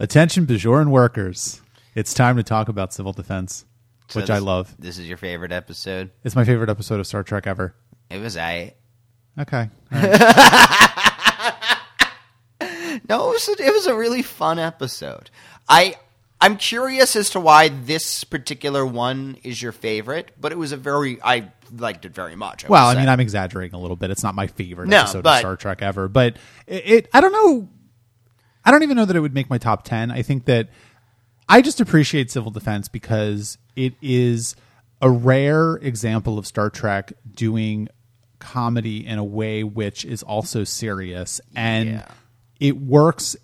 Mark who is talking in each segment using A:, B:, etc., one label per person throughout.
A: Attention, Bajoran workers. It's time to talk about civil defense,
B: So
A: which I love.
B: This is your favorite episode.
A: It's my favorite episode of Star Trek ever.
B: It was I.
A: Okay.
B: No, it was a, it was a really fun episode. I I'm curious as to why this particular one is your favorite, but it was a very I liked it very much. I
A: Well, I mean. I'm exaggerating a little bit. It's not my favorite
B: No,
A: episode
B: but-
A: of Star Trek ever, but it, it. I don't know. I don't even know that it would make my top ten. I think that I just appreciate civil defense because it is a rare example of Star Trek doing comedy in a way which is also serious and
B: Yeah.
A: it works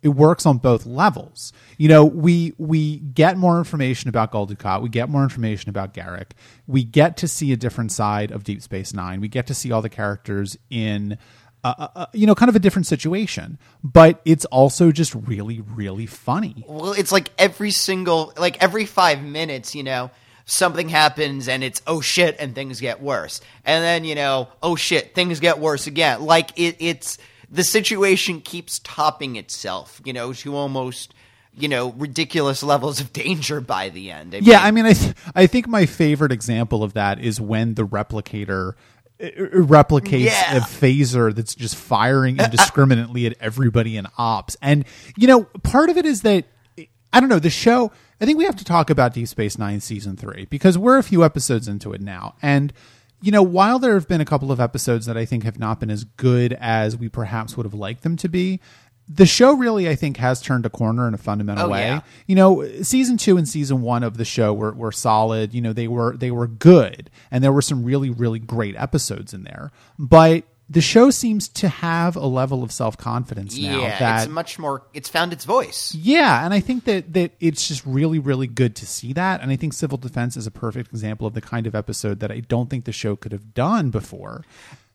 A: it works on both levels. You know, we we get more information about Gul Dukat, we get more information about Garak, we get to see a different side of Deep Space Nine, we get to see all the characters in, uh, uh, uh, you know, kind of a different situation. But it's also just really, really funny.
B: well, it's like every single like every five minutes, you know, something happens and it's oh shit, and things get worse, and then you know oh shit, things get worse again. Like it, it's the situation keeps topping itself, you know, to almost you know ridiculous levels of danger by the end. I
A: Yeah, I mean, I th- I think my favorite example of that is when the replicator replicates
B: Yeah.
A: a phaser that's just firing indiscriminately at everybody in ops. And you know, part of it is that I don't know the show. I think we have to talk about Deep Space Nine season three because we're a few episodes into it now, and you know, while there have been a couple of episodes that I think have not been as good as we perhaps would have liked them to be. The show really, I think, has turned a corner in a fundamental
B: Oh,
A: way
B: yeah.
A: you know season two and season one of the show were, were solid you know they were they were good and there were some really really great episodes in there but the show seems to have a level of self-confidence now
B: yeah,
A: that
B: it's much more. It's found its voice.
A: yeah and i think that that it's just really really good to see that and i think civil defense is a perfect example of the kind of episode that i don't think the show could have done before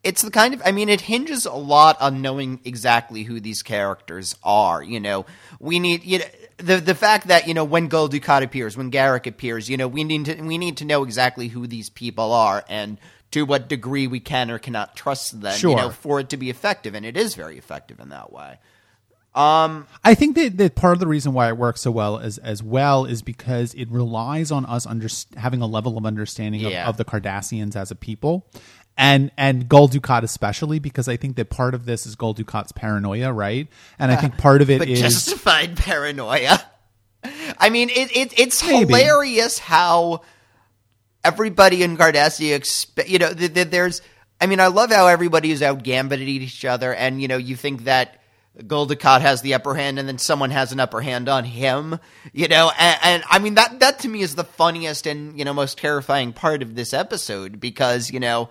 B: it's the kind of I mean it hinges a lot on knowing exactly who these characters are. You know, we need you know, the the fact that you know when Gul Dukat appears, when Garak appears, you know we need to we need to know exactly who these people are and to what degree we can or cannot trust them. You
A: Sure.
B: know, for it to be effective, and it is very effective in that way.
A: Um, I think that, that part of the reason why it works so well as as well is because it relies on us under, having a level of understanding
B: Yeah.
A: of, of the Cardassians as a people, and and Gul Dukat especially because I think that part of this is Gul Dukat's paranoia, right? And I think part of it is
B: justified paranoia. I mean, it, it it's
A: Maybe.
B: hilarious how everybody in Cardassia, expe- you know, th- th- there's. I mean, I love how everybody is out gambiting each other, and you know, you think that Gul Dukat has the upper hand, and then someone has an upper hand on him, you know, and, and I mean that that to me is the funniest and you know most terrifying part of this episode because you know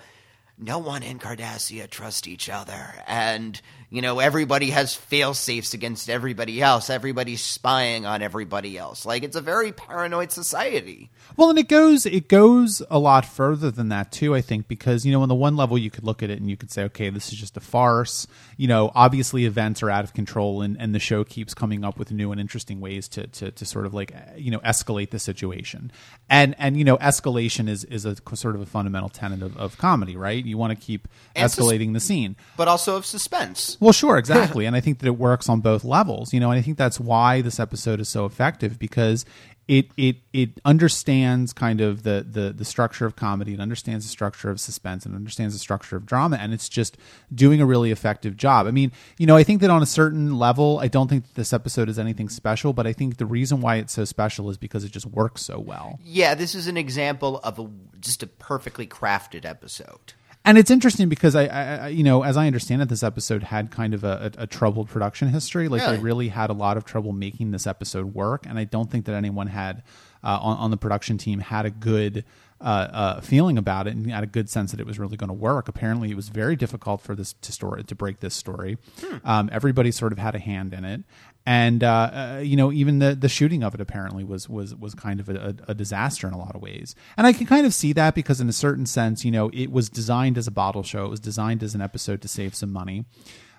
B: no one in Cardassia trusts each other, and you know everybody has fail safes against everybody else. Everybody's spying on everybody else. Like it's a very paranoid society.
A: Well, and it goes it goes a lot further than that too. I think because you know on the one level you could look at it and you could say, okay, this is just a farce. You know, obviously events are out of control, and, and the show keeps coming up with new and interesting ways to to, to sort of like you know escalate the situation. And and you know escalation is is a sort of a fundamental tenet of, of comedy, right? You want to keep
B: And sus-
A: escalating the scene.
B: But also of suspense.
A: Well, sure, exactly. and I think that it works on both levels, you know, and I think that's why this episode is so effective because it it it understands kind of the the the structure of comedy, it understands the structure of suspense, and understands the structure of drama, and it's just doing a really effective job. I mean, you know, I think that on a certain level, I don't think that this episode is anything special, but I think the reason why it's so special is because it just works so well.
B: Yeah, this is an example of a just a perfectly crafted episode.
A: And it's interesting because I, I, I- you know, as I understand it, this episode had kind of a, a, a troubled production history. Like
B: Really?
A: they really had a lot of trouble making this episode work, and I don't think that anyone had uh, on, on the production team had a good uh, uh, feeling about it and had a good sense that it was really going to work. Apparently, it was very difficult for this to story to break this story. Um, everybody sort of had a hand in it, and uh, uh, you know, even the the shooting of it apparently was was was kind of a, a disaster in a lot of ways. And I can kind of see that because, in a certain sense, you know, it was designed as a bottle show. It was designed as an episode to save some money.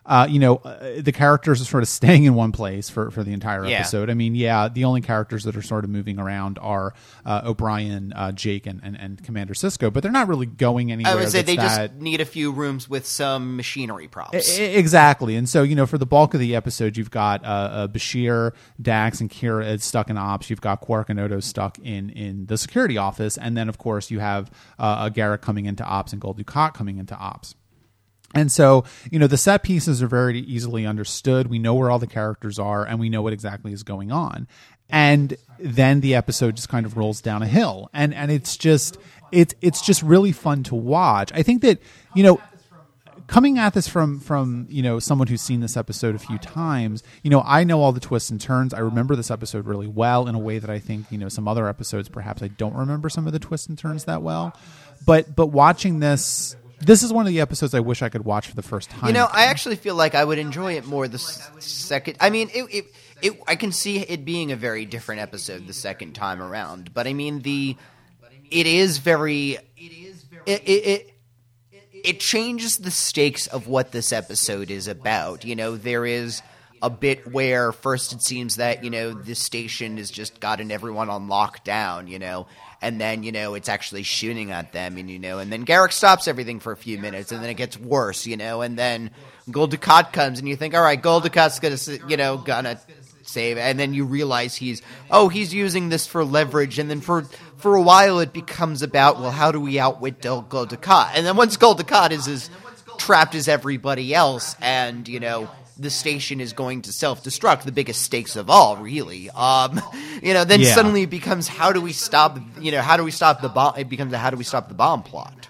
A: Uh, you know, uh, the characters are sort of staying in one place for, for the entire
B: Yeah.
A: episode. I mean, yeah, the only characters that are sort of moving around are uh, O'Brien, uh, Jake, and, and, and Commander Sisko, but they're not really going anywhere.
B: I would say they
A: that-
B: just need a few rooms with some machinery props.
A: I- Exactly, and so you know, for the bulk of the episode, you've got uh, uh, Bashir, Dax, and Kira stuck in ops. You've got Quark and Odo stuck in in the security office, and then of course you have uh, Garak coming into ops and Gul Dukat coming into ops. And so, you know, the set pieces are very easily understood. We know where all the characters are and we know what exactly is going on. And then the episode just kind of rolls down a hill. And and it's just it's it's just really fun to watch. I think that, you know, coming at this from from you know someone who's seen this episode a few times you know i know all the twists and turns i remember this episode really well in a way that i think you know some other episodes perhaps i don't remember some of the twists and turns that well but but watching this this is one of the episodes i wish i could watch for the first time
B: You know, I actually feel like I would enjoy it more the second. I mean, it, it, it, I can see it being a very different episode the second time around. But I mean, the it is very. It it, it it changes the stakes of what this episode is about. You know, there is a bit where first it seems that you know this station has just gotten everyone on lockdown. You know. And then you know it's actually shooting at them, and you know, and then Garak stops everything for a few minutes, and then it gets worse, you know, and then Dukat comes, and you think, all right, Dukat's gonna, you know, gonna save, and then you realize he's, oh, he's using this for leverage, and then for for a while it becomes about, well, how do we outwit Gul Dukat? And then once Dukat is as trapped as everybody else, and you know. The station is going to self-destruct. The biggest stakes of all, really. Um, you know, then
A: Yeah.
B: suddenly it becomes how do we stop? You know, how do we stop the bomb? It becomes a how do we stop the bomb plot?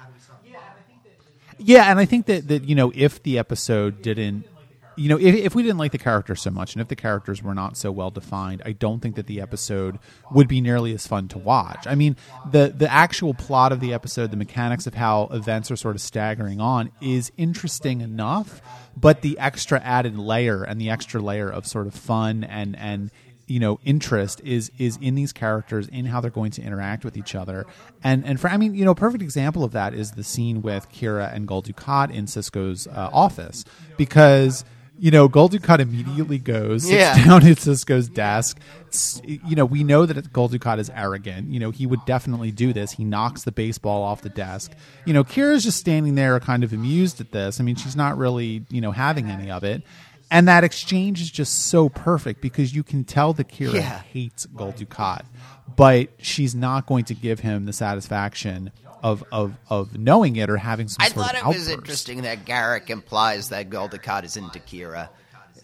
A: Yeah, and I think that that you know if the episode didn't, you know, if, if we didn't like the characters so much, and if the characters were not so well defined, I don't think that the episode would be nearly as fun to watch. I mean, the the actual plot of the episode, the mechanics of how events are sort of staggering on, is interesting enough, but the extra added layer and the extra layer of sort of fun and and you know interest is is in these characters in how they're going to interact with each other and and for i mean you know perfect example of that is the scene with kira and Gul Dukat in Sisko's uh, office because you know Gul Dukat immediately goes sits down at Sisko's desk. It's- you know we know that Gul Dukat is arrogant. You know he would definitely do this. He knocks the baseball off the desk. You know kira's just standing there kind of amused at this. I mean she's not really you know having any of it. And that exchange is just so perfect because you can tell that Kira
B: Yeah.
A: hates Gul Dukat, but she's not going to give him the satisfaction of of, of knowing it or having some
B: I thought it was interesting that Garak implies that Dukat is into Kira.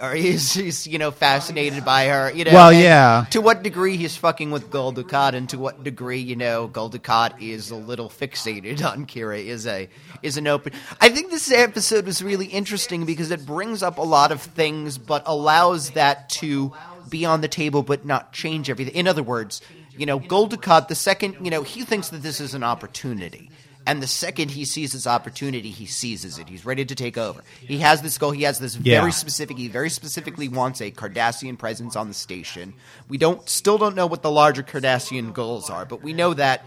B: Or he's, he's, you know, fascinated by her. You know,
A: Well, yeah.
B: To what degree he's fucking with Gul Dukat, and to what degree, you know, Gul Dukat is a little fixated on Kira is a is an open. I think this episode was really interesting because it brings up a lot of things, but allows that to be on the table, but not change everything. In other words, you know, Gul Dukat, the second, you know, he thinks that this is an opportunity. And the second he sees this opportunity, he seizes it. He's ready to take over. He has this goal. He has this
A: Yeah.
B: very specific. He very specifically wants a Cardassian presence on the station. We don't still don't know what the larger Cardassian goals are, but we know that.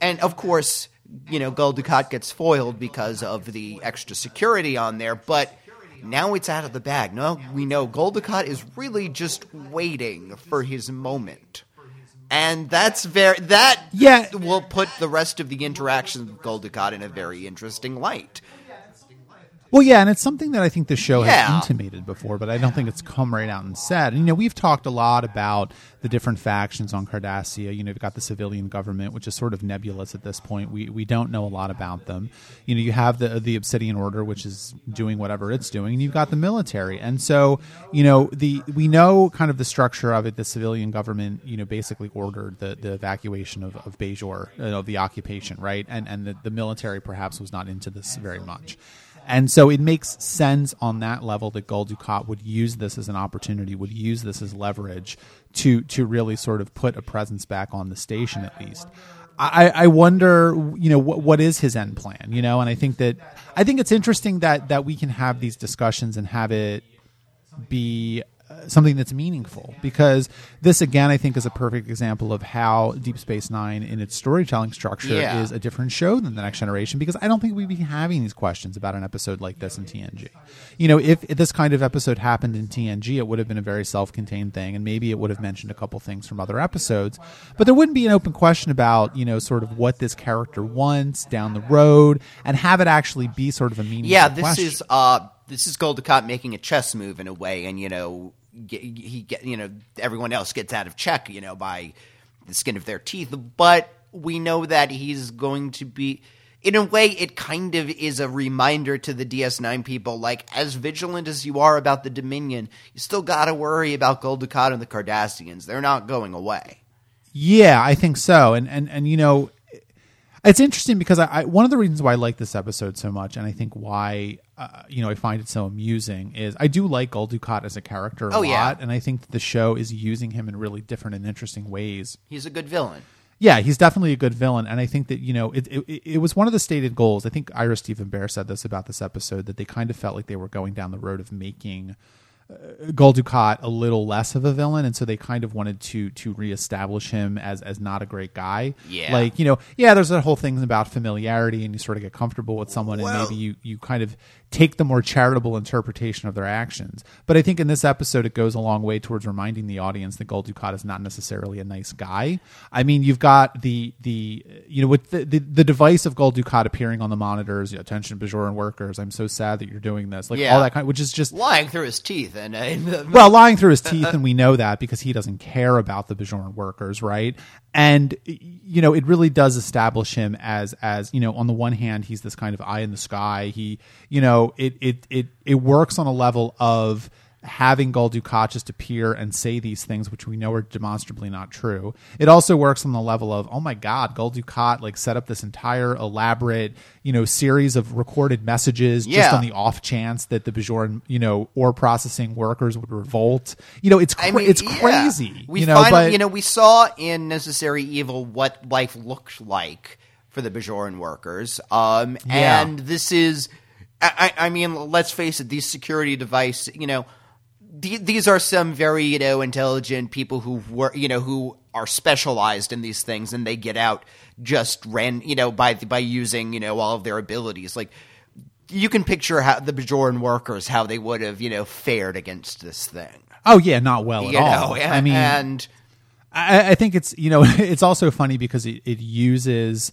B: And of course, you know, Gul Dukat gets foiled because of the extra security on there. But now it's out of the bag. No, we know Gul Dukat is really just waiting for his moment. And that's very that
A: Yeah.
B: will put the rest of the interactions with Dukat in a very interesting light.
A: Well, yeah, and it's something that I think the show
B: Yeah.
A: has intimated before, but I don't think it's come right out and said. And, you know, we've talked a lot about the different factions on Cardassia. You know, you've got the civilian government, which is sort of nebulous at this point. We we don't know a lot about them. You know, you have the the Obsidian Order, which is doing whatever it's doing, and you've got the military. And so, you know, the we know kind of the structure of it. The civilian government, you know, basically ordered the, the evacuation of, of Bajor, uh, of the occupation, right? And and the, the military perhaps was not into this very much. And so it makes sense on that level that Gul Dukat would use this as an opportunity, would use this as leverage to to really sort of put a presence back on the station at least. I, I wonder, you know, what what is his end plan, you know? And I think that I think it's interesting that that we can have these discussions and have it be something that's meaningful because this again I think is a perfect example of how Deep Space Nine in its storytelling structure
B: Yeah.
A: is a different show than the Next Generation because I don't think we'd be having these questions about an episode like this in TNG. You know, if this kind of episode happened in TNG, it would have been a very self-contained thing, and maybe it would have mentioned a couple things from other episodes, but there wouldn't be an open question about you know sort of what this character wants down the road and have it actually be sort of a meaningful.
B: Yeah, this
A: question.
B: is uh this is Dukat making a chess move in a way, and you know he get you know everyone else gets out of check, you know, by the skin of their teeth. But we know that he's going to be. In a way, it kind of is a reminder to the DS9 people, like, as vigilant as you are about the Dominion, you still gotta worry about Gul Dukat and the Cardassians. They're not going away.
A: Yeah, I think so. And and and you know, it's interesting because I, I one of the reasons why I like this episode so much, and I think why uh, you know I find it so amusing is I do like Gul Dukat as a character a
B: Oh,
A: lot,
B: yeah.
A: and I think that the show is using him in really different and interesting ways.
B: He's a good villain.
A: Yeah, he's definitely a good villain, and I think that you know it, it. It was one of the stated goals. I think Ira Steven Behr said this about this episode that they kind of felt like they were going down the road of making Gul Dukat a little less of a villain, and so they kind of wanted to to reestablish him as as not a great guy.
B: Yeah.
A: like you know, yeah, there's that whole thing about familiarity, and you sort of get comfortable with someone, and maybe you you kind of take the more charitable interpretation of their actions. But I think in this episode, it goes a long way towards reminding the audience that Gul Dukat is not necessarily a nice guy. I mean, you've got the the you know with the the, the device of Gul Dukat appearing on the monitors, you know, attention Bajoran workers. I'm so sad that you're doing this, like
B: Yeah.
A: all that kind, which is just
B: Lying through his teeth, and, uh, and
A: well, lying through his teeth, and we know that because he doesn't care about the Bajoran workers, right? And you know, it really does establish him as as you know, on the one hand, he's this kind of eye in the sky. He, you know, it it it it works on a level of having Gul Dukat just appear and say these things, which we know are demonstrably not true. It also works on the level of, oh my God, Gul Dukat like set up this entire elaborate, you know, series of recorded messages just on the off chance that the Bajoran, you know, ore processing workers would revolt. You know, it's cra-
B: I mean,
A: it's
B: yeah.
A: crazy.
B: We
A: you know,
B: finally,
A: but
B: you know, we saw in Necessary Evil what life looked like for the Bajoran workers. Um,
A: Yeah.
B: and this is, I, I mean, let's face it, these security device, you know, these are some very, you know, intelligent people who were, you know, who are specialized in these things and they get out just ran, you know, by, by using, you know, all of their abilities. Like, you can picture how the Bajoran workers, how they would have, you know, fared against this thing.
A: oh yeah, not well at
B: You
A: all.
B: know,
A: I mean,
B: and
A: I, I think it's you know it's also funny because it, it uses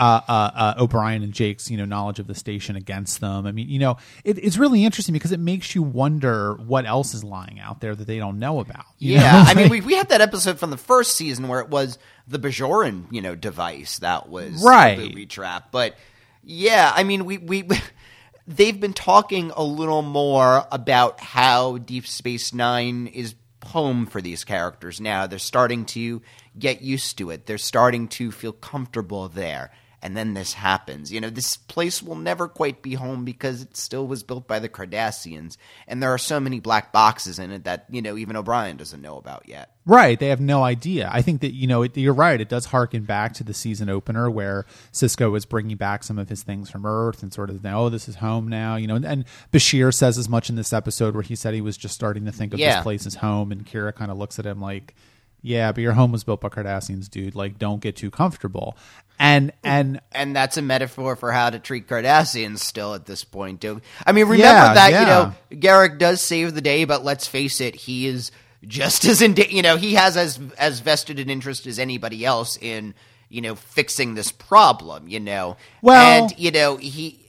A: uh, uh, uh, O'Brien and Jake's you know knowledge of the station against them. I mean you know it, it's really interesting because it makes you wonder what else is lying out there that they don't know about. you
B: Yeah? I mean, we, we had that episode from the first season where it was the Bajoran, you know, device that was
A: Right.
B: the booby trap. But yeah, I mean, we we they've been talking a little more about how Deep Space Nine is home for these characters now. They're starting to get used to it. They're starting to feel comfortable there. And then this happens. You know, this place will never quite be home because it still was built by the Cardassians. And there are so many black boxes in it that, you know, even O'Brien doesn't know about yet.
A: Right, they have no idea. I think that you know it, you're right. It does harken back to the season opener where Sisko was bringing back some of his things from Earth and sort of, oh, this is home now. You know, and, and Bashir says as much in this episode where he said he was just starting to think of
B: Yeah.
A: this place as home, and Kira kind of looks at him like, yeah, but your home was built by Cardassians, dude. Like, don't get too comfortable. And and
B: And that's a metaphor for how to treat Cardassians still at this point, too. I mean, remember
A: Yeah,
B: that,
A: yeah.
B: you know, Garak does save the day, but let's face it, he is just as in, you know, he has as as vested an interest as anybody else in, you know, fixing this problem, you know.
A: Well-
B: and you know, he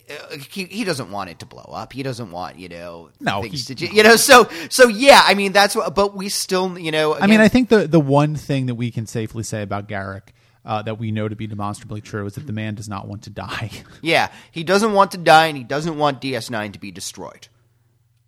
B: he, he doesn't want it to blow up. He doesn't want, you know,
A: No,
B: things
A: he-
B: to, you know, so so yeah, I mean, that's what but we still, you know,
A: I mean, I think the the one thing that we can safely say about Garak uh, that we know to be demonstrably true is that the man does not want to die.
B: yeah, he doesn't want to die and he doesn't want DS9 to be destroyed.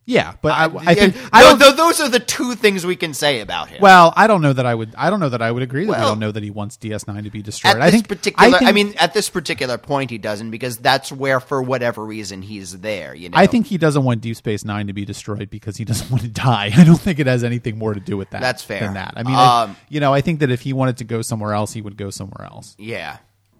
A: Yeah, but I, I
B: Yeah,
A: think I don't.
B: tho- those are the two things we can say about him.
A: Well, I don't know that I would. I don't know that I would agree that we
B: Well,
A: don't know that he wants DS9 to be destroyed.
B: at
A: I think
B: particular, I,
A: think,
B: mean, at this particular point, he doesn't because that's where, for whatever reason, he's there. You know,
A: I think he doesn't want Deep Space Nine to be destroyed because he doesn't want to die. I don't think it has anything more to do with that.
B: That's fair.
A: Than that. I mean, I-
B: Um,
A: you know, I think that if he wanted to go somewhere else, he would go somewhere else.
B: yeah,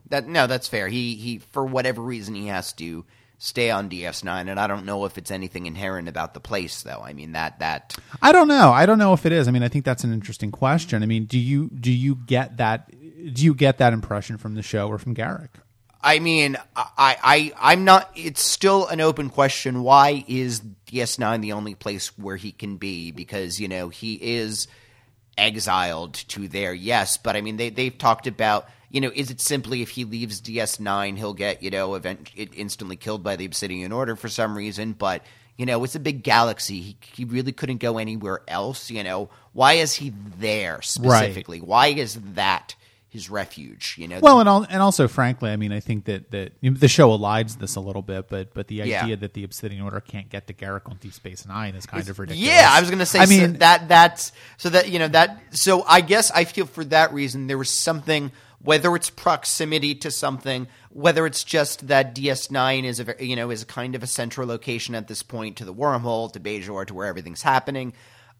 B: that no, that's fair. He he, for whatever reason, he has to stay on DS9, and I don't know if it's anything inherent about the place, though. I mean that that
A: I don't know. I don't know if it is. I mean, I think that's an interesting question. I mean, do you do you get that? Do you get that impression from the show or from Garak?
B: I mean, I, I, I'm not. It's still an open question. Why is DS9 the only place where he can be? Because you know he is exiled to there. Yes, but I mean they they've talked about. You know, is it simply if he leaves DS9, he'll get you know event instantly killed by the Obsidian Order for some reason? But you know, it's a big galaxy. He, he really couldn't go anywhere else. You know, why is he there specifically? Right. Why is that? his refuge. You know.
A: Well, and and also, frankly, I mean, I think that that the show elides this a little bit, but but the idea yeah. that the Obsidian Order can't get to Garak on Deep Space Nine is kind it's, of ridiculous.
B: Yeah, I was going to say. I mean, so that that's so that you know that so I guess I feel for that reason there was something. Whether it's proximity to something, whether it's just that DS9 is a you know is kind of a central location at this point to the wormhole, to Bajor, to where everything's happening.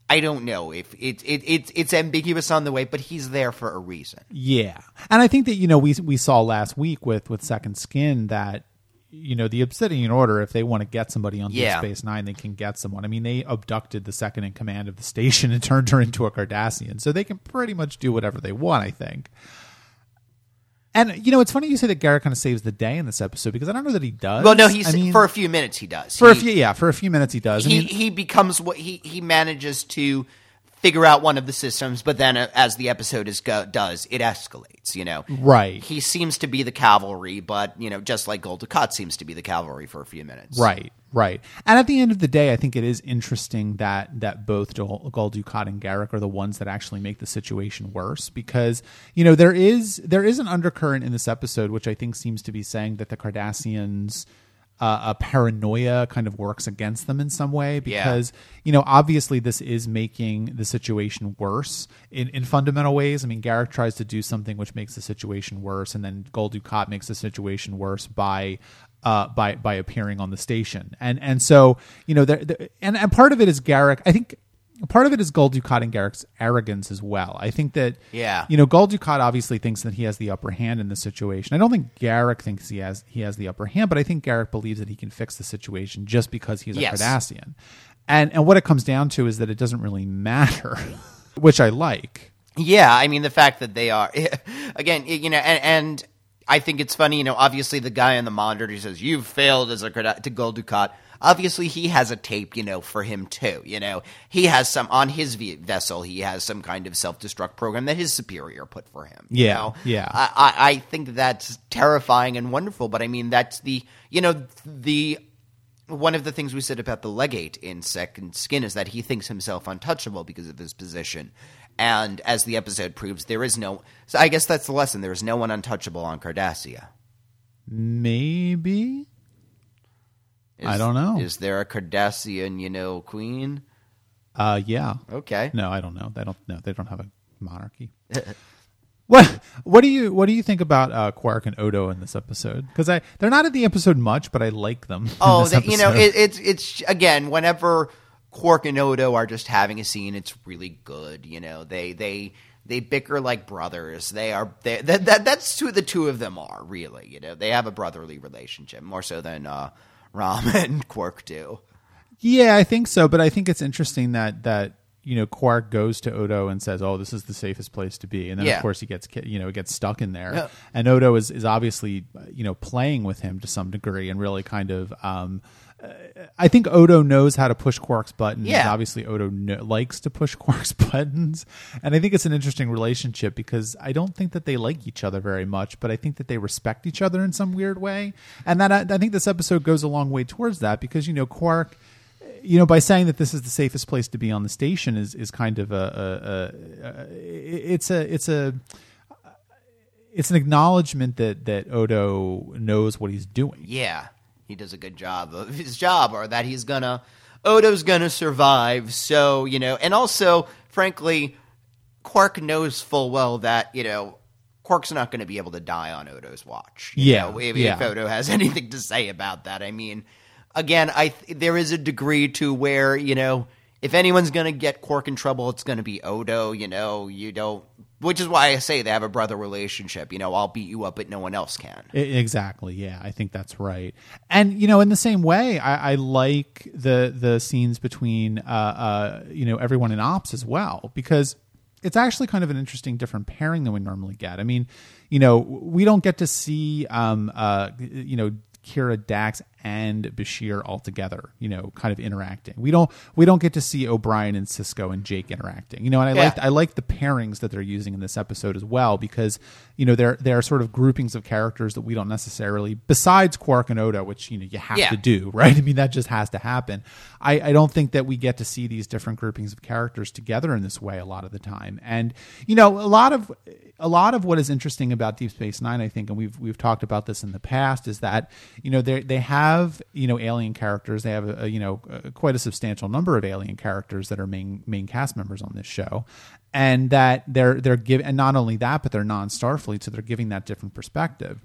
B: I don't know if it, it, it, it's ambiguous on the way, but he's there for a reason.
A: Yeah, and I think that you know we we saw last week with with Second Skin that you know the Obsidian Order, if they want to get somebody on yeah. Deep Space Nine, they can get someone. I mean, they abducted the second in command of the station and turned her into a Cardassian, so they can pretty much do whatever they want. I think. And you know, it's funny you say that Garak kind of saves the day in this episode because I don't know that he does.
B: Well, no, he's I mean, for a few minutes he does.
A: For
B: he,
A: a few, yeah, for a few minutes he does.
B: He
A: I mean,
B: he becomes what he he manages to figure out one of the systems, but then uh, as the episode is go- does, it escalates. You know,
A: right?
B: He seems to be the cavalry, but you know, just like Dukat seems to be the cavalry for a few minutes.
A: Right, right. And at the end of the day, I think it is interesting that that both Gul Dukat and Garak are the ones that actually make the situation worse because you know there is there is an undercurrent in this episode which I think seems to be saying that the Cardassians uh, a paranoia kind of works against them in some way because yeah. you know obviously this is making the situation worse in, in fundamental ways. I mean, Garak tries to do something which makes the situation worse, and then Dukat makes the situation worse by uh, by by appearing on the station, and and so you know, there, and and part of it is Garak. I think part of it is Gul Dukat and Garak's arrogance as well. I think that
B: yeah,
A: you know, Gul Dukat obviously thinks that he has the upper hand in the situation. I don't think Garak thinks he has he has the upper hand, but I think Garak believes that he can fix the situation just because he's a yes. Cardassian. And and what it comes down to is that it doesn't really matter, which I like.
B: Yeah, I mean the fact that they are again, you know, and, and I think it's funny, you know, obviously the guy on the monitor who says you've failed as a to Gul Dukat obviously he has a tape, you know, for him too. You know, he has some on his vessel. He has some kind of self destruct program that his superior put for him.
A: Yeah,
B: know?
A: yeah.
B: I, I, I think that's terrifying and wonderful. But I mean, that's the you know the one of the things we said about the legate in Second Skin is that he thinks himself untouchable because of his position. And as the episode proves, there is no. So I guess that's the lesson. There is no one untouchable on Cardassia.
A: Maybe.
B: Is,
A: I don't know.
B: Is there a Cardassian, you know, queen?
A: Uh, yeah.
B: Okay.
A: No, I don't know. They don't. No, they don't have a monarchy. what What do you What do you think about uh, Quark and Odo in this episode? Because I they're not in the episode much, but I like them.
B: Oh, you know, it, it's it's again whenever Quark and Odo are just having a scene, it's really good. You know, they they they bicker like brothers. They are they, that, that that's who the two of them are really. You know, they have a brotherly relationship more so than. Uh, Rom and Quark do.
A: Yeah, I think so. But I think it's interesting that that you know Quark goes to Odo and says, "Oh, this is the safest place to be," and then yeah. of course he gets you know gets stuck in there. Yeah. And Odo is is obviously you know playing with him to some degree and really kind of. Um, I think Odo knows how to push Quark's buttons.
B: Yeah.
A: Obviously, Odo no- likes to push Quark's buttons. And I think it's an interesting relationship because I don't think that they like each other very much, but I think that they respect each other in some weird way. And that I, I think this episode goes a long way towards that because, you know, Quark you know, by saying that this is the safest place to be on the station is is kind of a, a, a, a it's a it's a it's an acknowledgement that that Odo knows what he's doing.
B: Yeah, he does a good job of his job, or that he's gonna Odo's gonna survive. So you know, and also, frankly, Quark knows full well that you know Quark's not going to be able to die on Odo's watch.
A: yeah,
B: know, if,
A: yeah.
B: if Odo has anything to say about that, I mean, again, I there is a degree to where you know if anyone's going to get Quark in trouble, it's going to be Odo. You know, you don't which is why I say they have a brother relationship. You know, I'll beat you up, but no one else can.
A: Exactly. Yeah, I think that's right. And you know, in the same way, I, I like the the scenes between uh, uh, you know everyone in ops as well because it's actually kind of an interesting different pairing than we normally get. I mean, you know, we don't get to see um, uh, you know Kira Dax and Bashir all together, you know, kind of interacting. We don't we don't get to see O'Brien and Sisko and Jake interacting. You know, and I
B: Yeah.
A: like I like the pairings that they're using in this episode as well because you know they're they're sort of groupings of characters that we don't necessarily besides Quark and Odo, which you know you have
B: Yeah.
A: to do, right? I mean that just has to happen. I, I don't think that we get to see these different groupings of characters together in this way a lot of the time. And you know, a lot of a lot of what is interesting about Deep Space Nine, I think, and we've we've talked about this in the past, is that you know they they have you know alien characters. They have a, a, you know quite a substantial number of alien characters that are main main cast members on this show, and that they're they're giving and not only that, but they're non Starfleet, so they're giving that different perspective.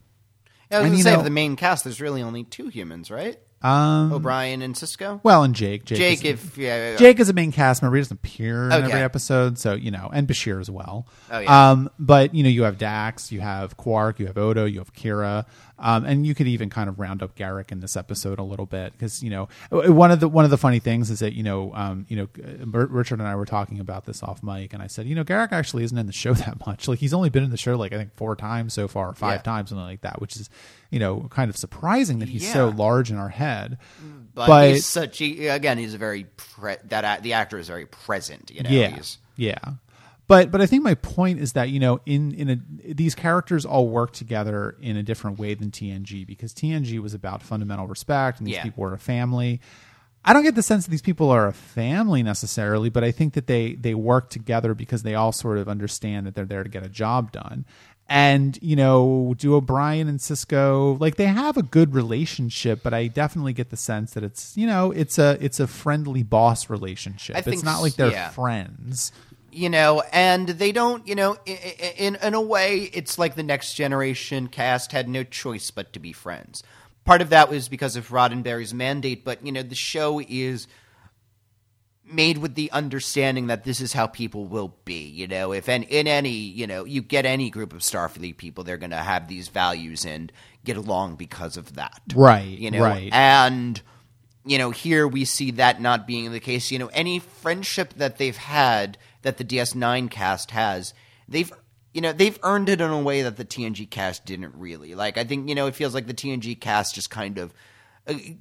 B: Yeah, I was
A: And,
B: gonna
A: you
B: say
A: know-
B: of the main cast, there's really only two humans, right?
A: Um,
B: O'Brien and Sisko.
A: well, and Jake, Jake,
B: Jake,
A: is,
B: if yeah,
A: Jake is a main cast member. He doesn't appear in
B: Okay.
A: every episode, so you know, and Bashir as well.
B: Oh, yeah.
A: Um, but you know, you have Dax, you have Quark, you have Odo, you have Kira, um, and you could even kind of round up Garak in this episode a little bit because you know one of the one of the funny things is that you know um, you know uh, Richard and I were talking about this off mic, and I said you know Garak actually isn't in the show that much. Like he's only been in the show like I think four times so far, five
B: Yeah.
A: times, something like that, which is you know kind of surprising that he's so large in our head.
B: but,
A: but-
B: he's such. He, again, he's a very pre- that the actor is very present. You know,
A: yeah yeah but but i think my point is that you know in in a these characters all work together in a different way than tng because tng was about fundamental respect and these
B: Yeah.
A: people were a family i don't get the sense that these people are a family necessarily but i think that they they work together because they all sort of understand that they're there to get a job done and you know do o'brien and Sisko like they have a good relationship but i definitely get the sense that it's you know it's a it's a friendly boss relationship
B: I
A: it's not like they're
B: yeah.
A: friends
B: you know, and they don't. You know, i- i- in in a way, it's like the next generation cast had no choice but to be friends. Part of that was because of Roddenberry's mandate, but you know, the show is made with the understanding that this is how people will be. You know, if and in any, you know, you get any group of Starfleet people, they're going to have these values and get along because of that.
A: Right,
B: You know,
A: right.
B: and you know, here we see that not being the case. You know, any friendship that they've had that the DS9 cast has, they've you know, they've earned it in a way that the TNG cast didn't really. Like I think, you know, it feels like the TNG cast just kind of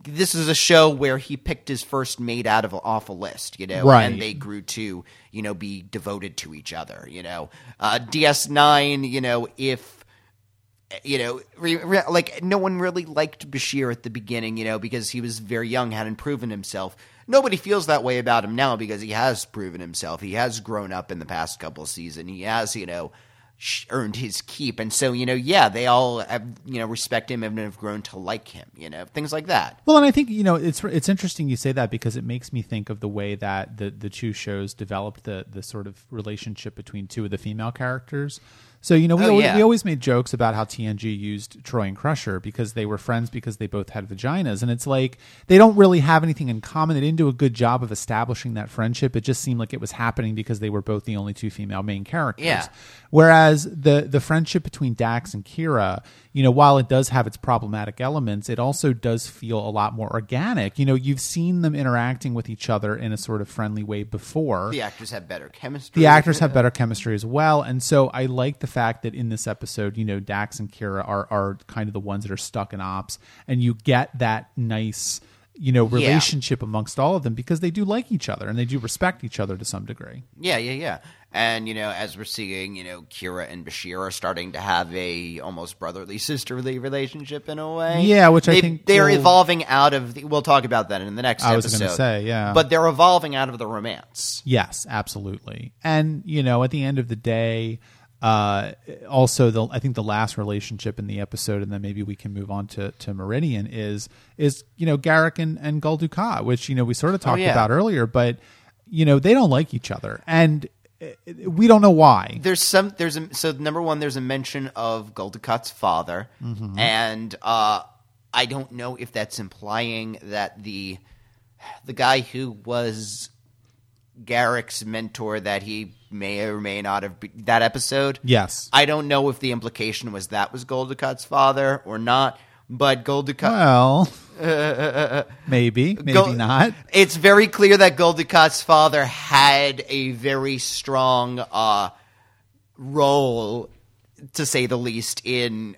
B: this is a show where he picked his first mate out of off a list, you know,
A: Right.
B: and they grew to, you know, be devoted to each other, you know. Uh, DS9, you know, if you know, re, re, like no one really liked Bashir at the beginning, you know, because he was very young, hadn't proven himself. Nobody feels that way about him now because he has proven himself. He has grown up in the past couple of seasons. He has, you know, earned his keep, and so you know, yeah, they all have, you know respect him and have grown to like him, you know, things like that.
A: Well, and I think you know it's it's interesting you say that because it makes me think of the way that the the two shows developed the the sort of relationship between two of the female characters. So you know we
B: Oh,
A: always,
B: yeah.
A: we always made jokes about how TNG used Troi and Crusher because they were friends because they both had vaginas, and it's like they don't really have anything in common. They didn't do a good job of establishing that friendship. It just seemed like it was happening because they were both the only two female main characters.
B: Yeah.
A: Whereas the the friendship between Dax and Kira, you know, while it does have its problematic elements, it also does feel a lot more organic. You know, you've seen them interacting with each other in a sort of friendly way before.
B: The actors have better chemistry.
A: The actors have better chemistry as well, and so I like the fact that in this episode, you know, Dax and Kira are are kind of the ones that are stuck in ops, and you get that nice, you know, relationship amongst all of them because they do like each other and they do respect each other to some degree.
B: Yeah, yeah, yeah. And you know, as we're seeing, you know, Kira and Bashir are starting to have a almost brotherly sisterly relationship in a way.
A: Yeah, which I
B: They-
A: think
B: they're
A: will-
B: evolving out of. The, we'll talk about that in the next. Episode.
A: I was gonna say, yeah.
B: but they're evolving out of the romance.
A: Yes, absolutely. And you know, at the end of the day, uh, also the I think the last relationship in the episode, and then maybe we can move on to to Meridian is is you know Garak and and Gul Dukat, which you know we sort of talked
B: yeah.
A: about earlier, but you know they don't like each other, and we don't know why.
B: There's some. There's a so number one. There's a mention of Gul Dukat's father,
A: Mm-hmm.
B: and uh, I don't know if that's implying that the the guy who was Garak's mentor that he may or may not have be- that episode.
A: Yes.
B: I don't know if the implication was that was Gul Dukat's father or not, but Gul Dukat.
A: Well, maybe, maybe
B: Go-
A: not.
B: It's very clear that Gul Dukat's father had a very strong uh, role, to say the least, in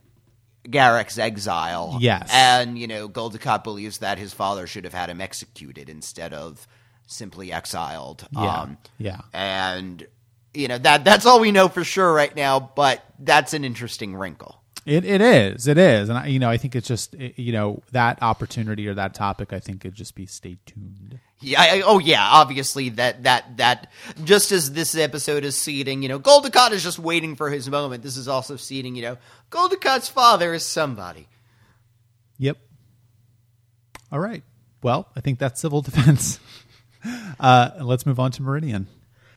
B: Garak's exile.
A: Yes.
B: And, you know, Gul Dukat believes that his father should have had him executed instead of simply exiled.
A: Yeah.
B: Um,
A: yeah.
B: and, you know, that that's all we know for sure right now, but that's an interesting wrinkle.
A: It it is. It is. And I, you know, I think it's just it- you know, that opportunity or that topic I think could just be stay tuned.
B: Yeah. I, oh, yeah. Obviously, that that that just as this episode is seeding, you know, Gul Dukat is just waiting for his moment. This is also seeding, you know, Gul Dukat's father is somebody.
A: Yep. All right. Well, I think that's civil defense. Uh, let's move on to Meridian.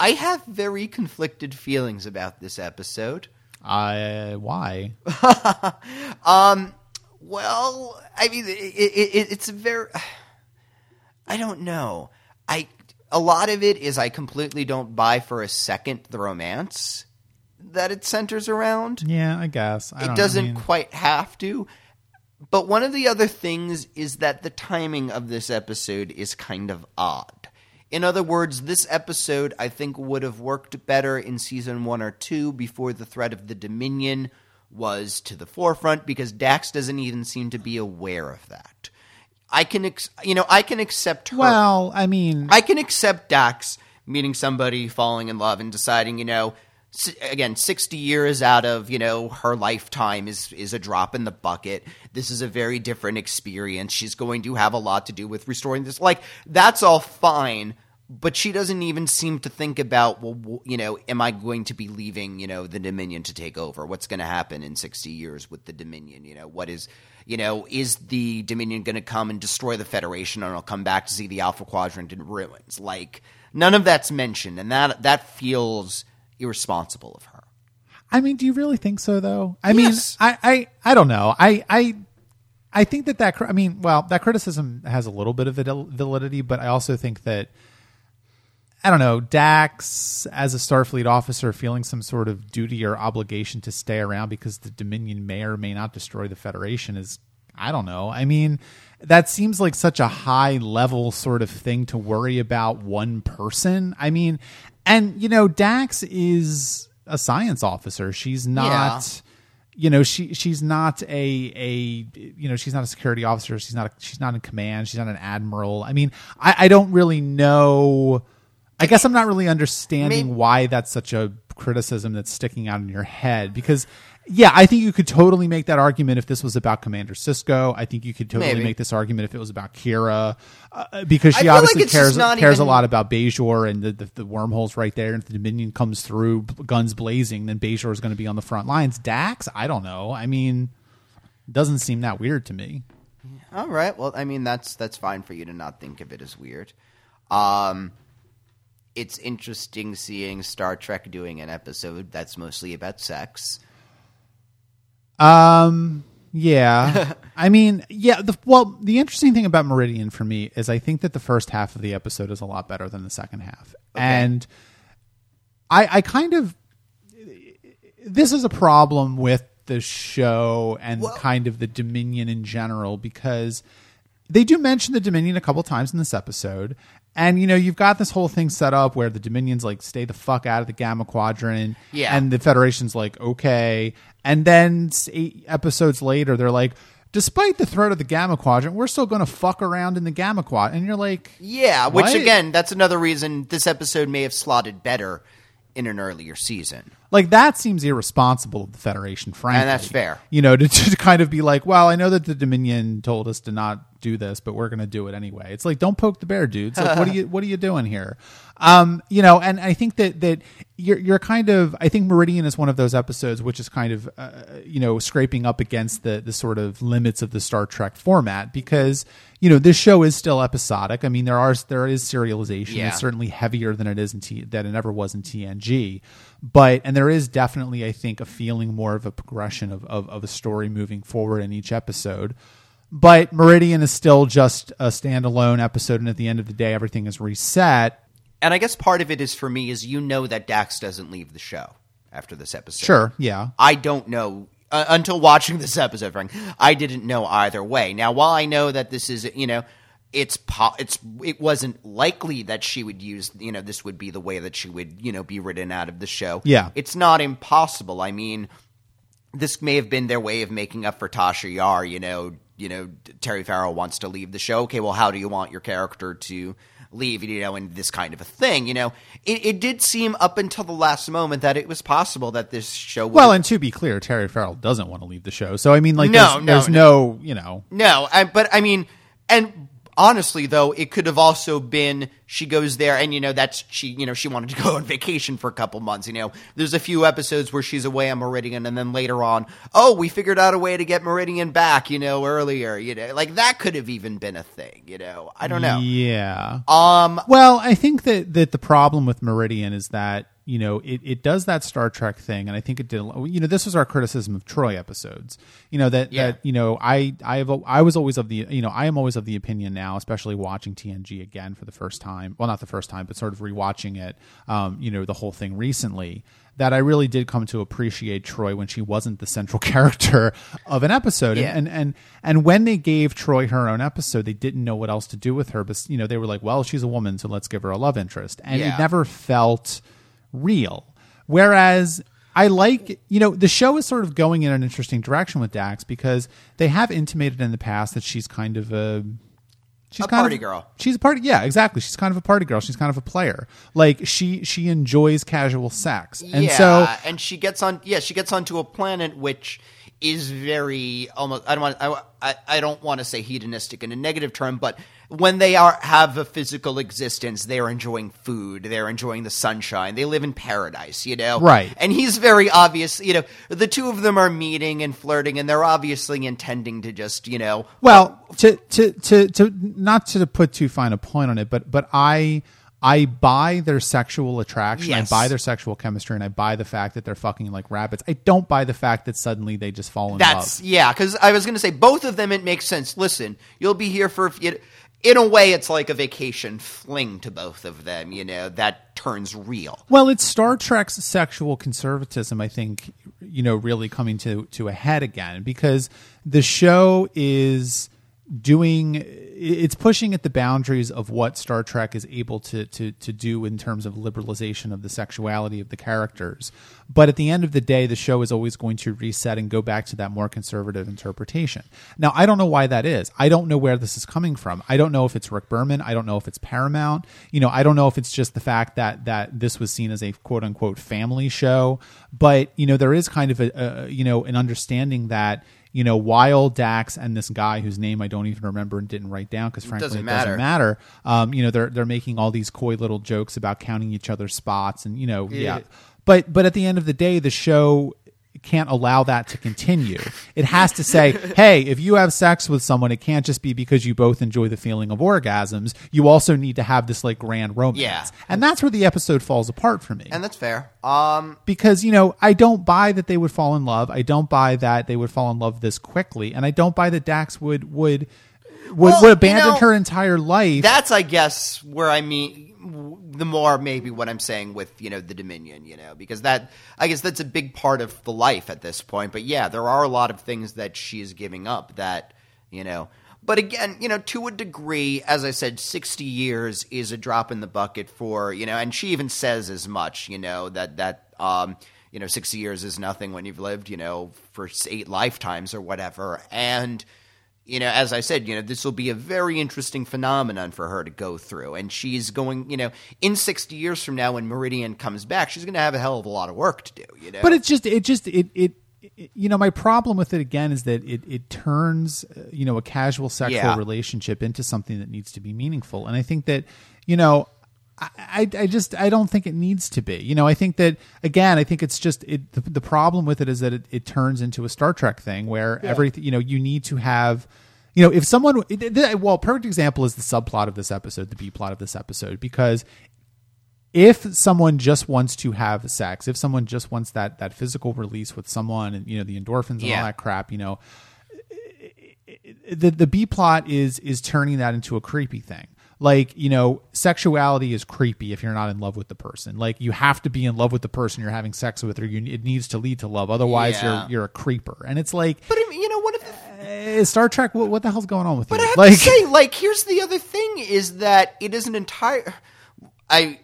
B: I have very conflicted feelings about this episode.
A: Uh, why?
B: um, Well, I mean, it, it, it, it's very. I don't know. I a lot of it is I completely don't buy for a second the romance that it centers around.
A: Yeah, I guess. I
B: it doesn't
A: I mean,
B: quite have to. But one of the other things is that the timing of this episode is kind of odd. In other words, this episode I think would have worked better in season one or two before the threat of the Dominion was to the forefront because Dax doesn't even seem to be aware of that. I can, ex- you know, I can accept her.
A: Well, I mean,
B: I can accept Dax meeting somebody, falling in love, and deciding, you know, again, sixty years out of you know her lifetime is is a drop in the bucket. This is a very different experience. She's going to have a lot to do with restoring this. Like that's all fine. But she doesn't even seem to think about, well, you know, am I going to be leaving, you know, the Dominion to take over? What's going to happen in 60 years with the Dominion? You know, what is, you know, is the Dominion going to come and destroy the Federation and I'll come back to see the Alpha Quadrant in ruins? Like, none of that's mentioned, and that that feels irresponsible of her.
A: I mean, do you really think so though? I
B: Yes.
A: mean, I, I, I don't know. I, I, I think that that, I mean, well, that criticism has a little bit of validity, but I also think that, I don't know, Dax as a Starfleet officer feeling some sort of duty or obligation to stay around because the Dominion may or may not destroy the Federation is, I don't know. I mean, that seems like such a high level sort of thing to worry about one person. I mean, and you know, Dax is a science officer. She's not you know she she's not a a you know she's not a security officer. She's not a, she's not in command. She's not an admiral. I mean i i don't really know. I guess i'm not really understanding
B: Maybe-
A: why that's such a criticism that's sticking out in your head because yeah i think you could totally make that argument if this was about commander Sisko i think you could totally
B: Maybe.
A: make this argument if it was about kira uh, because she
B: feel like
A: obviously cares cares a lot about Bajor and the, the, the wormholes right there. And if the Dominion comes through, guns blazing, then Bajor is going to be on the front lines. Dax, I don't know. I mean, doesn't seem that weird to me.
B: All right. Well, I mean, that's that's fine for you to not think of it as weird. Um, it's interesting seeing Star Trek doing an episode that's mostly about sex.
A: Um, yeah. I mean, yeah. The, well, the interesting thing about Meridian for me is I think that the first half of the episode is a lot better than the second half, and I, I kind of this is a problem with the show and
B: Well-
A: kind of the Dominion in general because they do mention the Dominion a couple times in this episode. And you know, you've got this whole thing set up where the Dominion's like, stay the fuck out of the Gamma Quadrant.
B: Yeah.
A: And the Federation's like, okay. And then eight episodes later, they're like, despite the threat of the Gamma Quadrant, we're still going to fuck around in the Gamma Quadrant. And you're like,
B: Yeah, which
A: What?
B: again, that's another reason this episode may have slotted better in an earlier season.
A: like that seems irresponsible of the Federation, frankly.
B: And that's fair.
A: You know, to, to kind of be like, well, I know that the Dominion told us to not do this, but we're going to do it anyway. It's like, don't poke the bear, dudes. Like, what are you, what are you doing here? Um, you know, and I think that that you're you're kind of, I think Meridian is one of those episodes which is kind of, uh, you know, scraping up against the the sort of limits of the Star Trek format because you know this show is still episodic. I mean, there are there is serialization.
B: Yeah.
A: It's certainly heavier than it is in T than it ever was in TNG. But and there is definitely, I think, a feeling more of a progression of, of, of a story moving forward in each episode. But Meridian is still just a standalone episode, and at the end of the day, everything is reset.
B: and I guess part of it is for me is you know that Dax doesn't leave the show after this episode.
A: Sure, yeah.
B: I don't know uh, until watching this episode, Frank. I didn't know either way. Now, while I know that this is, you know, it's po- it's it wasn't likely that she would use, you know, this would be the way that she would, you know, be written out of the show.
A: Yeah.
B: it's not impossible. I mean, this may have been their way of making up for Tasha Yar. You know, you know, Terry Farrell wants to leave the show. Okay, well, how do you want your character to leave? You know, and this kind of a thing. You know, it, it did seem up until the last moment that it was possible that this show. Would
A: Well, and to be clear, Terry Farrell doesn't want to leave the show. So I mean, like,
B: No,
A: there's,
B: no,
A: there's
B: no.
A: no, you know,
B: No, I, but I mean, and honestly, though, it could have also been she goes there, and you know that's she, you know, she wanted to go on vacation for a couple months. You know, there's a few episodes where she's away on Meridian, and then later on, oh, we figured out a way to get Meridian back. You know, earlier, you know, like that could have even been a thing. You know, I don't know.
A: Yeah.
B: Um,
A: Well, I think that that the problem with Meridian is that you know it, it does that Star Trek thing, and I think it did. You know, this was our criticism of Troi episodes. You know that
B: Yeah.
A: that you know I I have I was always of the you know I am always of the opinion now, especially watching TNG again for the first time. Well, not the first time, but sort of rewatching it. Um, you know, the whole thing recently. That I really did come to appreciate Troi when she wasn't the central character of an episode,
B: Yeah.
A: and, and and when they gave Troi her own episode, they didn't know what else to do with her. But you know, they were like, "Well, she's a woman, so let's give her a love interest," and
B: Yeah.
A: it never felt real. Whereas I like, you know, the show is sort of going in an interesting direction with Dax because they have intimated in the past that she's kind of a she's
B: A
A: kind
B: party
A: of,
B: girl.
A: She's a party, yeah, exactly. She's kind of a party girl. She's kind of a player. Like she she enjoys casual sex, and
B: yeah,
A: so
B: and she gets on. Yeah, she gets onto a planet which is very almost. I don't want. I, I, I don't want to say hedonistic in a negative term, but when they are have a physical existence, they are enjoying food. They're enjoying the sunshine. They live in paradise. You know,
A: Right.
B: And he's very obvious. You know, the two of them are meeting and flirting, and they're obviously intending to just you know.
A: Well, to to to to not to put too fine a point on it, but but I I buy their sexual attraction.
B: Yes.
A: I buy their sexual chemistry, and I buy the fact that they're fucking like rabbits. I don't buy the fact that suddenly they just fall in
B: That's
A: love.
B: That's yeah, because I was going to say both of them. It makes sense. Listen, you'll be here for it. In a way, it's like a vacation fling to both of them. You know that turns real.
A: Well, it's Star Trek's sexual conservatism, I think, you know, really coming to to a head again because the show is doing it's pushing at the boundaries of what Star Trek is able to to to do in terms of liberalization of the sexuality of the characters. But at the end of the day, the show is always going to reset and go back to that more conservative interpretation. Now, I don't know why that is. I don't know where this is coming from. I don't know if it's Rick Berman. I don't know if it's Paramount. You know, I don't know if it's just the fact that that this was seen as a quote unquote family show. But you know, there is kind of a, a you know an understanding that you know, while Dax and this guy whose name I don't even remember and didn't write down because frankly
B: Doesn't
A: it
B: matter.
A: doesn't matter. Um, you know, they're they're making all these coy little jokes about counting each other's spots and you know, yeah.
B: Yeah.
A: But but at the end of the day, the show can't allow that to continue. It has to say, hey, if you have sex with someone, it can't just be because you both enjoy the feeling of orgasms. You also need to have this like grand romance.
B: Yeah.
A: And that's where the episode falls apart for me
B: And that's fair. Um,
A: because you know I don't buy that they would fall in love. I don't buy that they would fall in love this quickly, and I don't buy that Dax would would would,
B: Well,
A: would
B: you
A: abandon
B: know,
A: her entire life.
B: that's I guess where I mean the more maybe what I'm saying with you know the Dominion. You know because that I guess that's a big part of the life at this point. But yeah, there are a lot of things that she is giving up that you know. But again, you know, to a degree, as I said, 60 years is a drop in the bucket for, you know, and she even says as much, you know, that, that, um, you know, 60 years is nothing when you've lived, you know, for eight lifetimes or whatever. And, you know, as I said, you know, this will be a very interesting phenomenon for her to go through. And she's going, you know, in 60 years from now when Meridian comes back, she's going to have a hell of a lot of work to do, you know.
A: but it's just it just it it. it- You know, my problem with it again is that it it turns uh, you know a casual sexual
B: Yeah.
A: relationship into something that needs to be meaningful, and I think that you know I, I, just I don't think it needs to be. You know, I think that again, I think it's just it. The, the problem with it is that it, it turns into a Star Trek thing where everything you know you need to have. You know, if someone, well, perfect example is the subplot of this episode, the B plot of this episode, because if someone just wants to have sex, if someone just wants that that physical release with someone, and you know the endorphins and
B: Yeah.
A: all that crap, you know, the the B plot is is turning that into a creepy thing. Like you know sexuality is creepy if you're not in love with the person like you have to be in love with the person you're having sex with or you, it needs to lead to love otherwise
B: Yeah.
A: you're you're a creeper and it's like
B: But you know, what the
A: eh, star trek what, what the hell's going on with
B: But
A: you
B: I have
A: like
B: to say, like, here's the other thing: is that it is an entire. I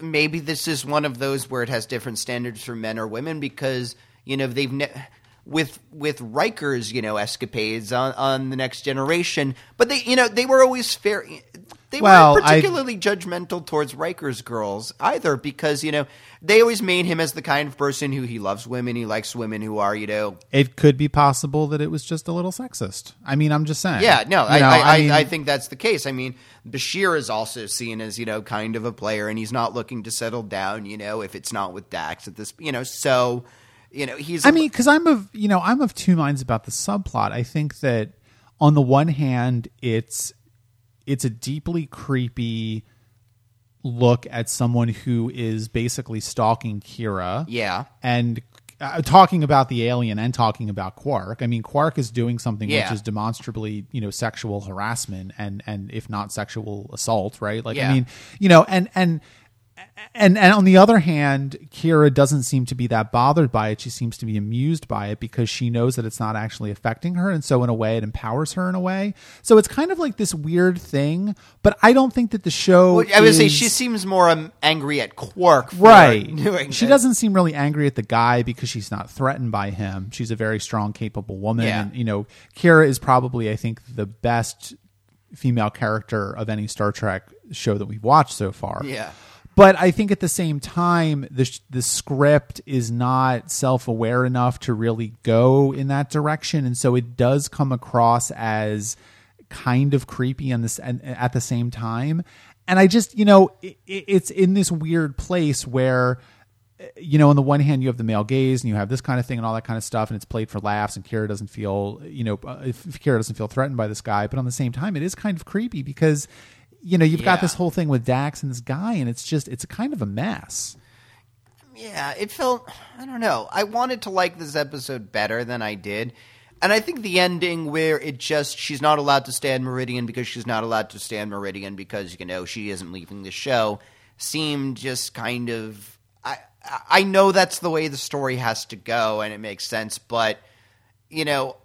B: maybe this is one of those where it has different standards for men or women because you know they've ne- with with Riker's you know escapades on on the Next Generation, but they you know they were always fair. They
A: Well,
B: weren't
A: I-
B: particularly judgmental towards Riker's girls either because you know they always made him as the kind of person who he loves women, he likes women who are you know
A: it could be possible that it was just a little sexist i mean i'm just saying
B: Yeah, no, I,
A: know,
B: I, I,
A: mean-
B: I think that's the case. I mean, Bashir is also seen as you know kind of a player, and he's not looking to settle down. You know, if it's not with Dax at this, you know, so you know he's.
A: I mean, because I'm of you know I'm of two minds about the subplot. I think that on the one hand, it's it's a deeply creepy look at someone who is basically stalking Kira.
B: yeah,
A: and uh, talking about the alien and talking about Quark. I mean, Quark is doing something
B: Yeah.
A: which is demonstrably, you know, sexual harassment and and if not sexual assault, right? Like,
B: Yeah.
A: I mean, you know, and and and and on the other hand, Kira doesn't seem to be that bothered by it. She seems to be amused by it because she knows that it's not actually affecting her, and so in a way, it empowers her in a way. So it's kind of like this weird thing. But I don't think that the show.
B: Well, I would say she seems more um, angry at Quark, for
A: right
B: Doing
A: she
B: this.
A: doesn't seem really angry at the guy because she's not threatened by him she's a very strong capable woman
B: Yeah.
A: and you know kira is probably i think the best female character of any star trek show that we've watched so far
B: Yeah.
A: But I think at the same time, the the script is not self aware enough to really go in that direction, and so it does come across as kind of creepy on this and at the same time. And I just, you know, it, it's in this weird place where you know, on the one hand, you have the male gaze and you have this kind of thing and all that kind of stuff, and it's played for laughs. And Kira doesn't feel, you know, uh, if Kira doesn't feel threatened by this guy, but on the same time, it is kind of creepy because, you know, you've got this whole thing with Dax and this guy, and it's just, it's a kind of a mess.
B: Yeah, it felt. I don't know. I wanted to like this episode better than I did. And I think the ending where it just she's not allowed to stand Meridian because she's not allowed to stand Meridian because you know she isn't leaving the show seemed just kind of I I know that's the way the story has to go and it makes sense, but you know,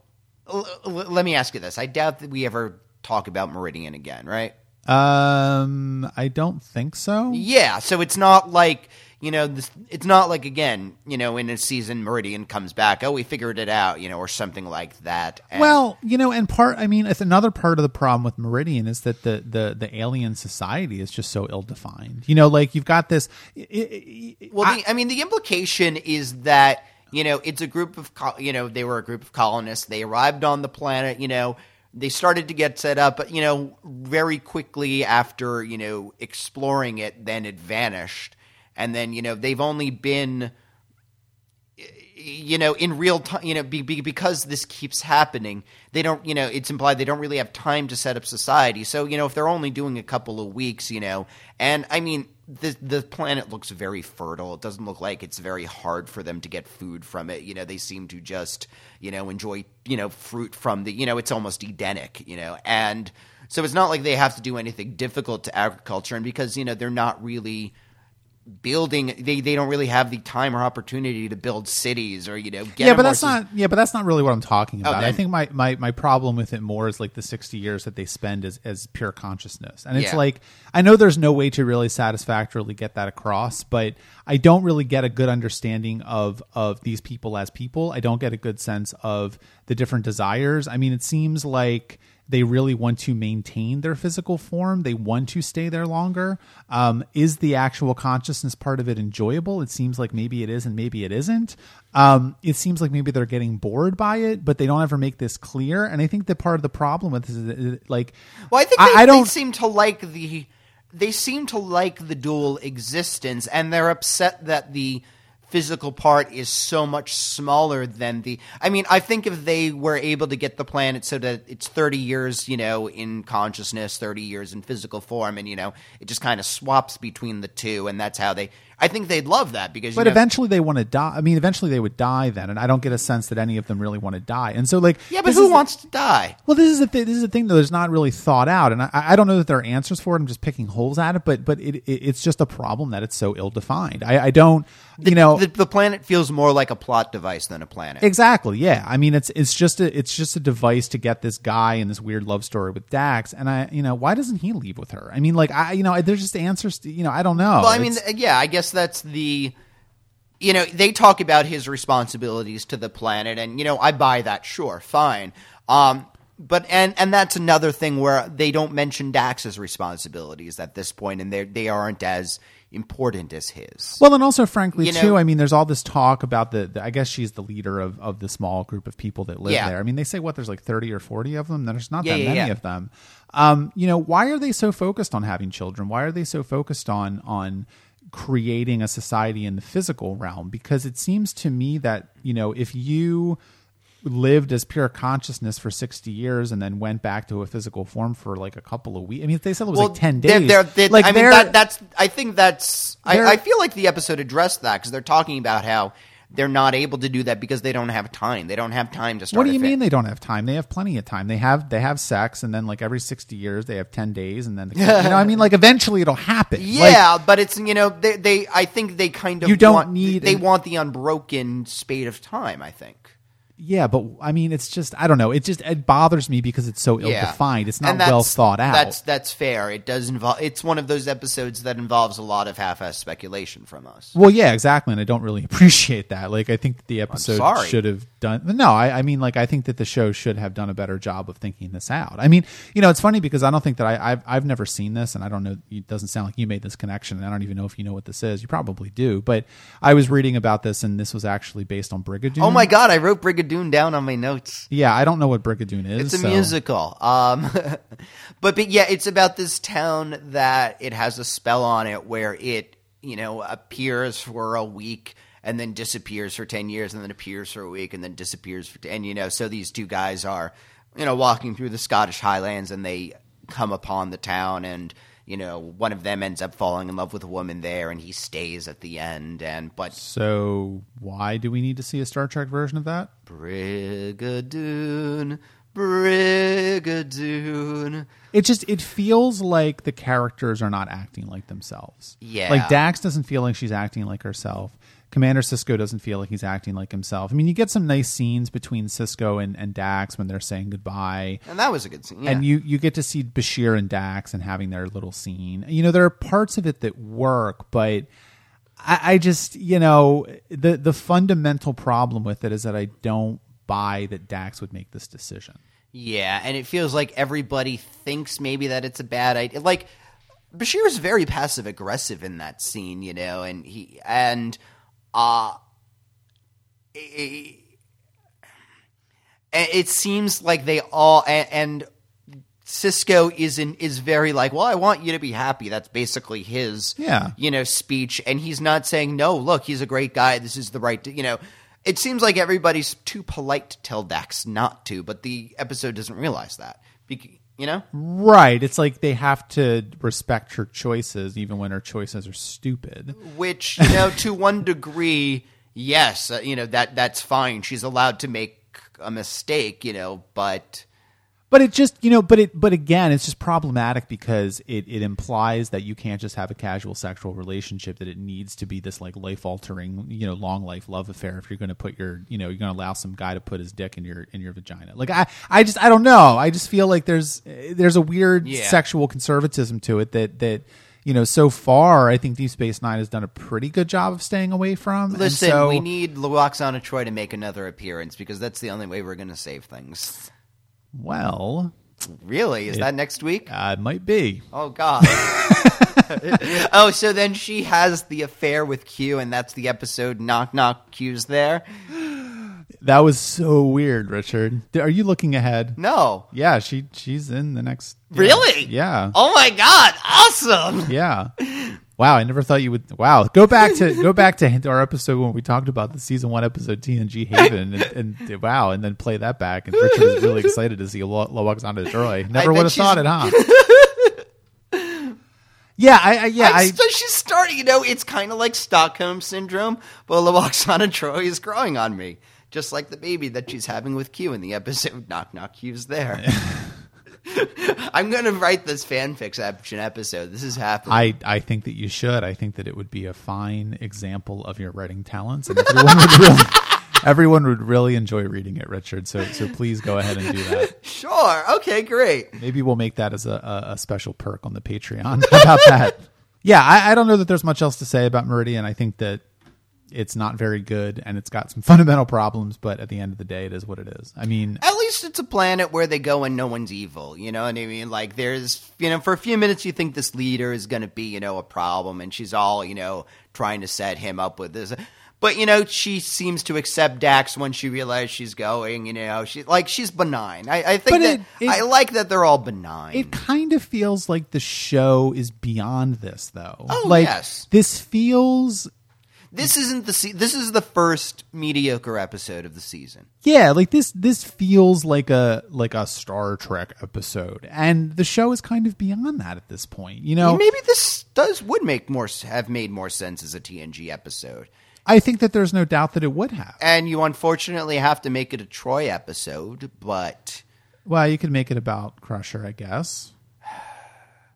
B: l- l- let me ask you this: I doubt that we ever talk about Meridian again, right?
A: Um, I don't think so.
B: Yeah, so it's not like you know, this, it's not like again, you know, in a season Meridian comes back, oh, we figured it out, you know, or something like that. And-
A: Well, you know, and part, I mean, it's another part of the problem with Meridian is that the the the alien society is just so ill defined. You know, like you've got this. i- i- i-
B: well, the, I mean, the implication is that you know it's a group of you know they were a group of colonists. They arrived on the planet, you know. They started to get set up, but you know, very quickly after you know exploring it, then it vanished, and then you know they've only been you know, in real time, you know, be, be, because this keeps happening, they don't, you know, it's implied they don't really have time to set up society. So, you know, if they're only doing a couple of weeks, you know, and I mean, the the planet looks very fertile. It doesn't look like it's very hard for them to get food from it. You know, they seem to just, you know, enjoy, you know, fruit from the, you know, it's almost Edenic, you know, and so it's not like they have to do anything difficult to agriculture, and because you know they're not really building they, they don't really have the time or opportunity to build cities or you know get
A: yeah, but that's not. Yeah, but that's not really what I'm talking about. I think my, my my problem with it more is like the 60 years that they spend as as pure consciousness, and it's
B: Yeah.
A: like I know there's no way to really satisfactorily get that across, but I don't really get a good understanding of of these people as people. I don't get a good sense of the different desires. I mean, it seems like they really want to maintain their physical form. They want to stay there longer. Um, is the actual consciousness part of it enjoyable? It seems like maybe it is and maybe it isn't. Um, it seems like maybe they're getting bored by it, but they don't ever make this clear. And I think that part of the problem with this is like,
B: well i think
A: I-
B: they,
A: I don't-
B: they seem to like the they seem to like the dual existence and they're upset that the physical part is so much smaller than the i mean i think if they were able to get the planet so that it's 30 years you know in consciousness 30 years in physical form and you know it just kind of swaps between the two and that's how they I think they'd love that because you
A: But
B: know,
A: eventually they want to die. I mean, eventually they would die then, and I don't get a sense that any of them really want to die. And so, like,
B: yeah, but who wants to die?
A: Well, this is the th- this is the thing that is not really thought out, and I, I don't know that there are answers for it. I'm just picking holes at it, but but it, it it's just a problem that it's so ill defined. I, I don't, you know,
B: The, the planet feels more like a plot device than a planet.
A: Exactly. Yeah. I mean, it's it's just a it's just a device to get this guy in this weird love story with Dax, and I, you know, why doesn't he leave with her? I mean, like, I, you know, there's just answers. To, you know, I don't know.
B: Well, I mean,
A: It's-
B: yeah, I guess that's the. You know, they talk about his responsibilities to the planet, and you know, I buy that. Sure, fine. Um, but and and that's another thing where they don't mention Dax's responsibilities at this point, and they they aren't as important as his.
A: well, and also, frankly,
B: You know-
A: too. I mean, there's all this talk about the, the. I guess she's the leader of of the small group of people that live
B: Yeah.
A: there. I mean, they say what there's like 30 or 40 of them. There's not
B: Yeah,
A: that
B: yeah,
A: many of them. Um, you know, why are they so focused on having children? Why are they so focused on on creating a society in the physical realm? Because it seems to me that you know, if you lived as pure consciousness for 60 years and then went back to a physical form for like a couple of weeks. I mean, if they said it was like 10
B: they're-
A: days.
B: They're, they're,
A: like
B: I mean, that, that's. I think that's. I, I feel like the episode addressed that because they're talking about how they're not able to do that because they don't have time. They don't have time to start.
A: what do you mean they don't have time? They have plenty of time. They have they have sex and then like every 60 years they have 10 days and then the, you know I mean like eventually it'll happen. Like,
B: Yeah, but it's you know they they I think they kind of
A: You don't
B: want,
A: need
B: they
A: an-
B: want the unbroken spate of time. I think.
A: Yeah, but I mean it's just I don't know. It just it bothers me because it's so ill defined. It's not
B: And that's-
A: well thought out.
B: That's that's fair. It does involve. It's one of those episodes that involves a lot of half-ass speculation from us.
A: Well, yeah, exactly, and I don't really appreciate that. Like, I think that the episode
B: sorry.
A: should have done. No, I, I mean, like, I think that the show should have done a better job of thinking this out. I mean, you know, it's funny because I don't think that I, I've I've never seen this, and I don't know. It doesn't sound like you made this connection, and I don't even know if you know what this is. You probably do, but I was reading about this, and this was actually based on Brigadoon.
B: Oh my god! I wrote Brigadoon down on my notes.
A: Yeah, I don't know what Brigadoon is.
B: It's a
A: so-
B: musical. Um, but but yeah, it's about this town that it has a spell on it where it you know appears for a week and then disappears for ten years and then appears for a week and then disappears for ten. You know, so these two guys are you know walking through the Scottish Highlands and they come upon the town and. You know, one of them ends up falling in love with a woman there, and he stays at the end. And but
A: So why do we need to see a Star Trek version of that?
B: Brigadoon, Brigadoon.
A: it just it feels like the characters are not acting like themselves.
B: Yeah.
A: Like Dax doesn't feel like she's acting like herself. Commander Sisko doesn't feel like he's acting like himself. I mean, you get some nice scenes between Sisko and, and Dax when they're saying goodbye.
B: And that was a good scene. Yeah.
A: And you, you get to see Bashir and Dax and having their little scene. You know, there are parts of it that work, but I, I just, you know, the the fundamental problem with it is that I don't buy that Dax would make this decision.
B: Yeah, and it feels like everybody thinks maybe that it's a bad idea. Like Bashir is very passive aggressive in that scene, you know, and he and uh it, it seems like they all and, and Sisko is in is very like, well, I want you to be happy. That's basically his,
A: Yeah.
B: you know, speech, and he's not saying no. Look, he's a great guy. This is the right, you know. It seems like everybody's too polite to tell Dax not to, but the episode doesn't realize that. You know,
A: Right. It's like they have to respect her choices, even when her choices are stupid.
B: which you know, to one degree, yes, uh, you know that that's fine. She's allowed to make a mistake, you know, but
A: But it just, you know, but it, but again, it's just problematic because it, it implies that you can't just have a casual sexual relationship, that it needs to be this like life altering, you know, long life love affair if you're going to put your, you know, you're going to allow some guy to put his dick in your, in your vagina. Like, I, I just, I don't know. I just feel like there's, there's a weird
B: Yeah.
A: sexual conservatism to it that, that, you know, so far, I think Deep Space Nine has done a pretty good job of staying away from. And
B: listen,
A: so-
B: we need Lwaxana Troi to make another appearance because that's the only way we're going to save things.
A: Well,
B: Really, is that next week?
A: uh, it might be.
B: Oh God. oh, so then she has the affair with Q, and that's the episode. Knock knock, Q's there.
A: That was so weird, Richard. Are you looking ahead?
B: No,
A: Yeah, she she's in the next. yeah.
B: really?
A: Yeah.
B: Oh my God, awesome!
A: Yeah. Wow, I never thought you would. Wow, go back to go back to our episode when we talked about the season one episode TNG Haven, and, and wow, and then play that back. And Richard was really excited to see Lo- Lwaxana Troi. Never would have thought it, huh? Yeah, I, I yeah,
B: I, so she's starting. You know, it's kind of like Stockholm syndrome. Bola Oksana Troi is growing on me, just like the baby that she's having with Q in the episode. Knock knock, Q's there. I'm going to write this fan fiction episode. This is happening.
A: I, I think that you should. I think that it would be a fine example of your writing talents, and everyone would really, everyone would really enjoy reading it, Richard. So so please go ahead and do that.
B: sure. Okay. Great.
A: Maybe we'll make that as a, a, special perk on the Patreon. About that? Yeah, I, I don't know that there's much else to say about Meridian. I think that it's not very good and it's got some fundamental problems, but at the end of the day, it is what it is. I mean,
B: At least it's a planet where they go and no one's evil. You know what I mean? Like there's, you know, for a few minutes you think this leader is going to be, you know, a problem, and she's all, you know, trying to set him up with this. But you know, she seems to accept Dax when she realizes she's going. You know, she like she's benign. I, I think that
A: it- it-
B: I like that they're all benign.
A: it kind of feels like the show is beyond this, though.
B: Oh,
A: like,
B: yes.
A: This feels
B: this isn't the se- this is the first mediocre episode of the season.
A: yeah like this this feels like a like a star trek episode and the show is kind of beyond that at this point you know
B: Maybe this does would make more have made more sense as a TNG episode.
A: i think that there's no doubt that it would have
B: And you unfortunately have to make it a Troi episode, but
A: well you could make it about crusher i guess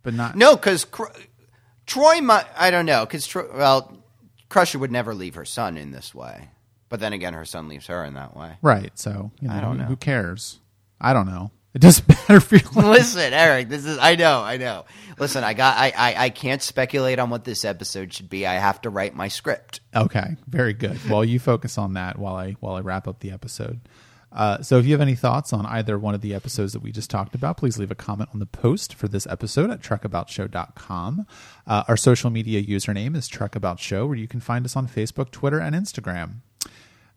A: but not
B: no, because Cr- Troi might. I don't know, because well, Crusher would never leave her son in this way. But then again, her son leaves her in that way.
A: right so you know,
B: I don't
A: who-
B: know.
A: who cares i don't know it doesn't matter feel you.
B: Listen, Eric, this is I know, I know. Listen, I got I, I I can't speculate on what this episode should be. I have to write my script.
A: Okay, very good. Well, you focus on that while I while I wrap up the episode. Uh, so, if you have any thoughts on either one of the episodes that we just talked about, please leave a comment on the post for this episode at trekaboutshow.com. Uh, our social media username is trekaboutshow, where you can find us on Facebook, Twitter, and Instagram.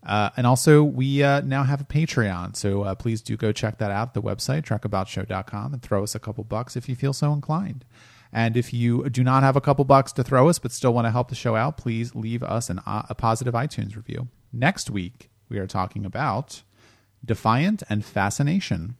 A: Uh, and also, we uh, now have a Patreon, so uh, please do go check that out. The website trekaboutshow.com and throw us a couple bucks if you feel so inclined. And if you do not have a couple bucks to throw us, but still want to help the show out, please leave us an, uh, a positive iTunes review. Next week, we are talking about Defiant and Fascination.